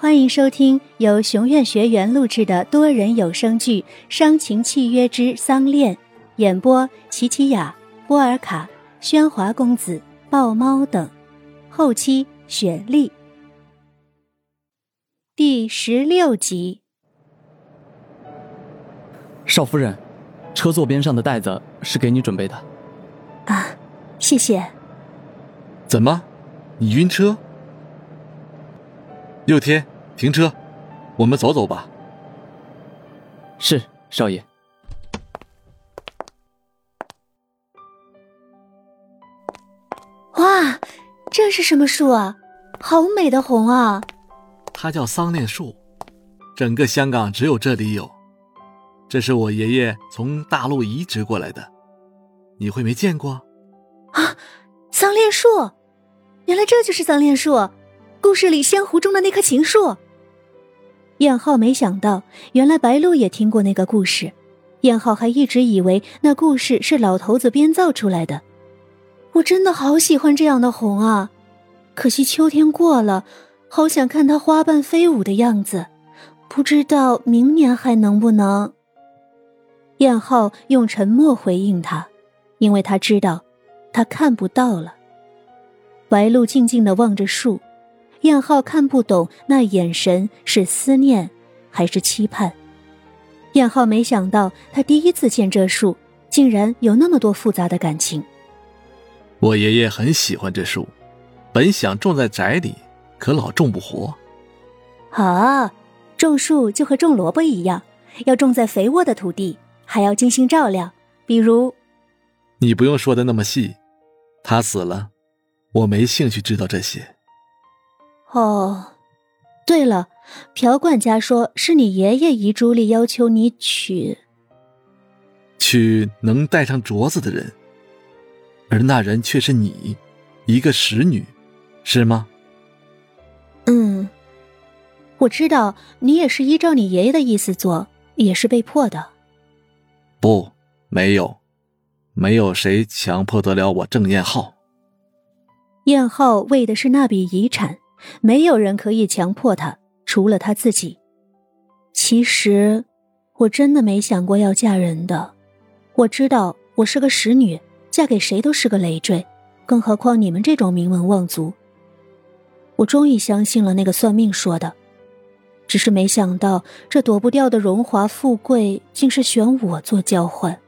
欢迎收听由熊院学员录制的多人有声剧《伤情契约之丧恋》，演播：琪琪雅、波尔卡、喧哗公子、豹猫等，后期雪莉。第十六集。少夫人，车座边上的袋子是给你准备的。啊，谢谢。怎么，你晕车？六天，停车，我们走走吧。是，少爷。哇，这是什么树啊？好美的红啊！它叫桑恋树，整个香港只有这里有。这是我爷爷从大陆移植过来的，你会没见过？啊，桑恋树，原来这就是桑恋树。故事里仙湖中的那棵情树，燕浩没想到，原来白鹿也听过那个故事。燕浩还一直以为那故事是老头子编造出来的。我真的好喜欢这样的红啊，可惜秋天过了，好想看它花瓣飞舞的样子。不知道明年还能不能？燕浩用沉默回应他，因为他知道，他看不到了。白露静静的望着树。燕浩看不懂那眼神是思念，还是期盼。燕浩没想到，他第一次见这树，竟然有那么多复杂的感情。我爷爷很喜欢这树，本想种在宅里，可老种不活。啊，种树就和种萝卜一样，要种在肥沃的土地，还要精心照料。比如，你不用说的那么细。他死了，我没兴趣知道这些。哦，对了，朴管家说是你爷爷遗嘱里要求你娶，娶能戴上镯子的人，而那人却是你，一个使女，是吗？嗯，我知道你也是依照你爷爷的意思做，也是被迫的。不，没有，没有谁强迫得了我郑彦浩。燕浩为的是那笔遗产。没有人可以强迫他，除了他自己。其实，我真的没想过要嫁人的。我知道我是个使女，嫁给谁都是个累赘，更何况你们这种名门望族。我终于相信了那个算命说的，只是没想到这躲不掉的荣华富贵，竟是选我做交换。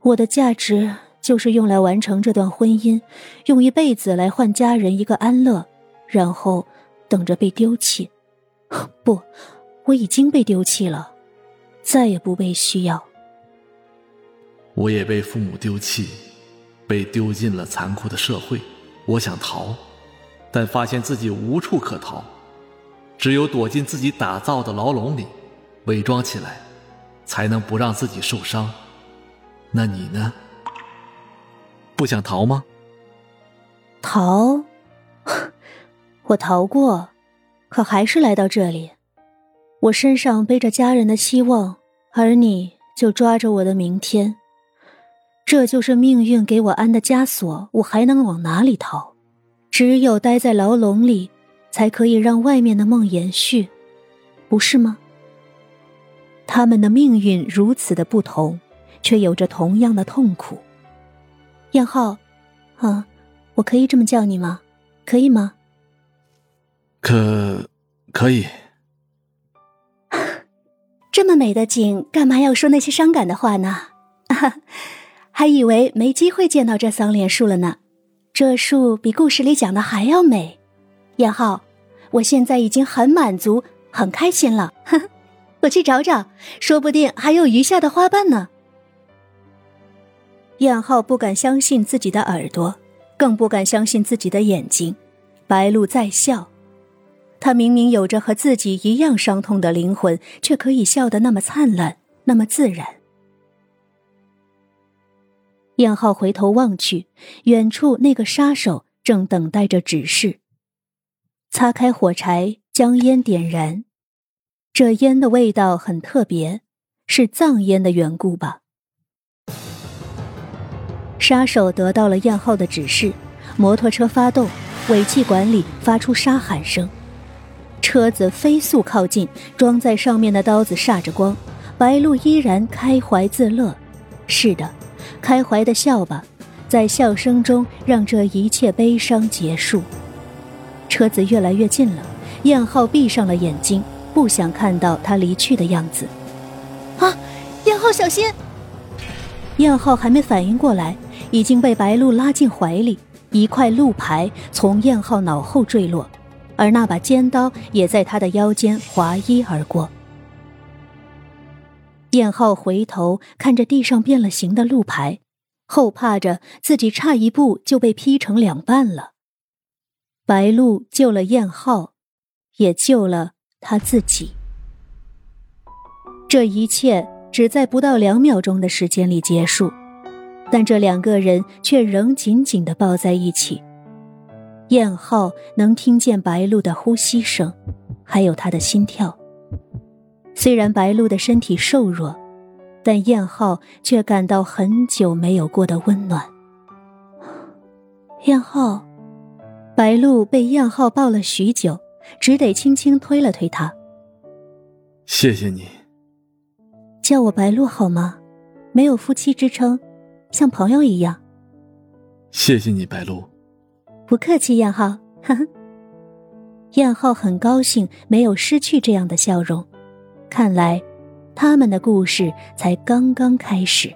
我的价值就是用来完成这段婚姻，用一辈子来换家人一个安乐。然后，等着被丢弃。不，我已经被丢弃了，再也不被需要。我也被父母丢弃，被丢进了残酷的社会。我想逃，但发现自己无处可逃，只有躲进自己打造的牢笼里，伪装起来，才能不让自己受伤。那你呢？不想逃吗？逃。我逃过，可还是来到这里。我身上背着家人的希望，而你就抓着我的明天。这就是命运给我安的枷锁，我还能往哪里逃？只有待在牢笼里，才可以让外面的梦延续，不是吗？他们的命运如此的不同，却有着同样的痛苦。燕浩，啊，我可以这么叫你吗？可以吗？可，可以。这么美的景，干嘛要说那些伤感的话呢？还以为没机会见到这桑莲树了呢。这树比故事里讲的还要美。燕浩，我现在已经很满足，很开心了。我去找找，说不定还有余下的花瓣呢。燕浩不敢相信自己的耳朵，更不敢相信自己的眼睛。白露在笑。他明明有着和自己一样伤痛的灵魂，却可以笑得那么灿烂，那么自然。燕浩回头望去，远处那个杀手正等待着指示。擦开火柴，将烟点燃。这烟的味道很特别，是藏烟的缘故吧？杀手得到了燕浩的指示，摩托车发动，尾气管里发出沙喊声。车子飞速靠近，装在上面的刀子煞着光。白露依然开怀自乐，是的，开怀的笑吧，在笑声中让这一切悲伤结束。车子越来越近了，燕浩闭上了眼睛，不想看到他离去的样子。啊，燕浩小心！燕浩还没反应过来，已经被白露拉进怀里，一块路牌从燕浩脑后坠落，而那把尖刀也在他的腰间划一而过。燕浩回头看着地上变了形的路牌，后怕着自己差一步就被劈成两半了。白鹿救了燕浩，也救了他自己。这一切只在不到两秒钟的时间里结束，但这两个人却仍紧紧的抱在一起。燕浩能听见白鹿的呼吸声，还有他的心跳。虽然白露的身体瘦弱，但燕浩却感到很久没有过的温暖。燕浩，白露被燕浩抱了许久，只得轻轻推了推他。谢谢你，叫我白露好吗？没有夫妻之称，像朋友一样。谢谢你，白露。不客气，燕浩。呵呵。燕浩很高兴没有失去这样的笑容。看来，他们的故事才刚刚开始。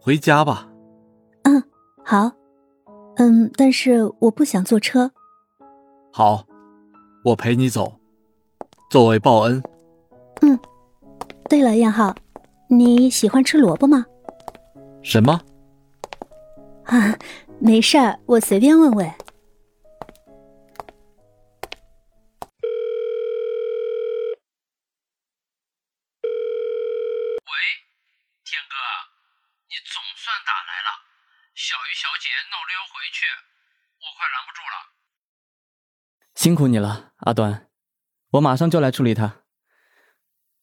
回家吧。嗯，好。嗯，但是我不想坐车。好，我陪你走，作为报恩。嗯。对了，燕浩，你喜欢吃萝卜吗？什么？啊，没事儿，我随便问问。喂，天哥，你总算打来了小鱼小姐闹着要回去，我快拦不住了。辛苦你了，阿端，我马上就来处理他。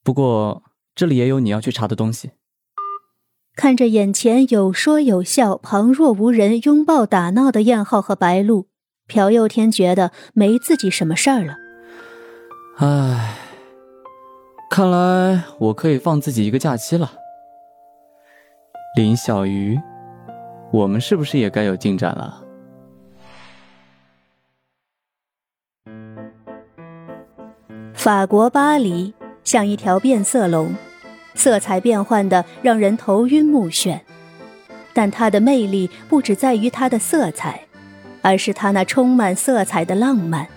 不过这里也有你要去查的东西。看着眼前有说有笑、旁若无人、拥抱打闹的燕浩和白露，朴佑天觉得没自己什么事儿了。唉，看来我可以放自己一个假期了。林小鱼。我们是不是也该有进展了？法国巴黎像一条变色龙，色彩变幻的让人头晕目眩。但它的魅力不只在于它的色彩，而是它那充满色彩的浪漫：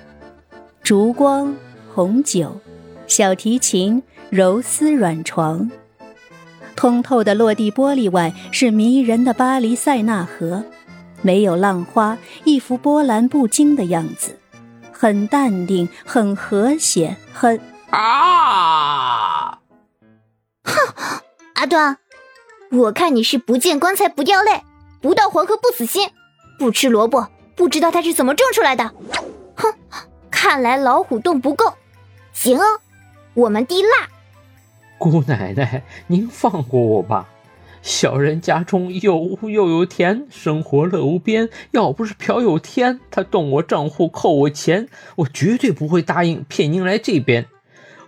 烛光、红酒、小提琴、柔丝软床。通透的落地玻璃外是迷人的巴黎塞纳河，没有浪花，一副波澜不惊的样子，很淡定，很和谐，很啊！阿端，我看你是不见棺材不掉泪，不到黄河不死心，不吃萝卜不知道它是怎么种出来的。哼，看来老虎洞不够，行，我们滴蜡。姑奶奶，您放过我吧！小人家中有屋又有田，生活乐无边。要不是朴有天，他动我账户扣我钱，我绝对不会答应骗您来这边。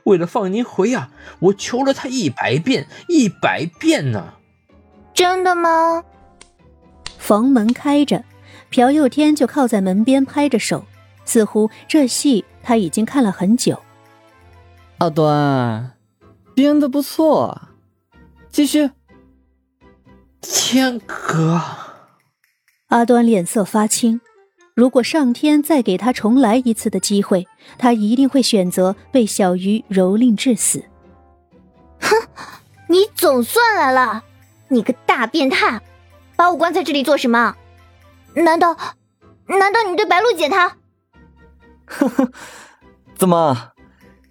为了放您回啊，我求了他一百遍，一百遍呢！真的吗？房门开着，朴佑天就靠在门边拍着手，似乎这戏他已经看了很久。阿端。编的不错，继续。天哥，阿端脸色发青。如果上天再给他重来一次的机会，他一定会选择被小鱼蹂躏致死。哼，你总算来了，你个大变态，把我关在这里做什么？难道，难道你对白露姐她？呵呵，怎么，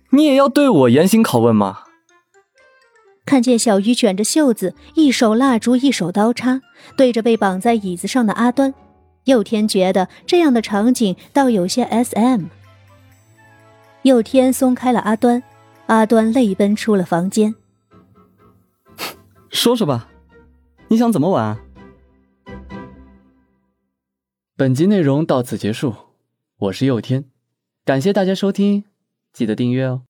你也要对我严刑拷问吗？看见小鱼卷着袖子，一手蜡烛，一手刀叉，对着被绑在椅子上的阿端，佑天觉得这样的场景倒有些 S.M。佑天松开了阿端，阿端泪奔出了房间。说说吧，你想怎么玩？本集内容到此结束，我是佑天，感谢大家收听，记得订阅哦。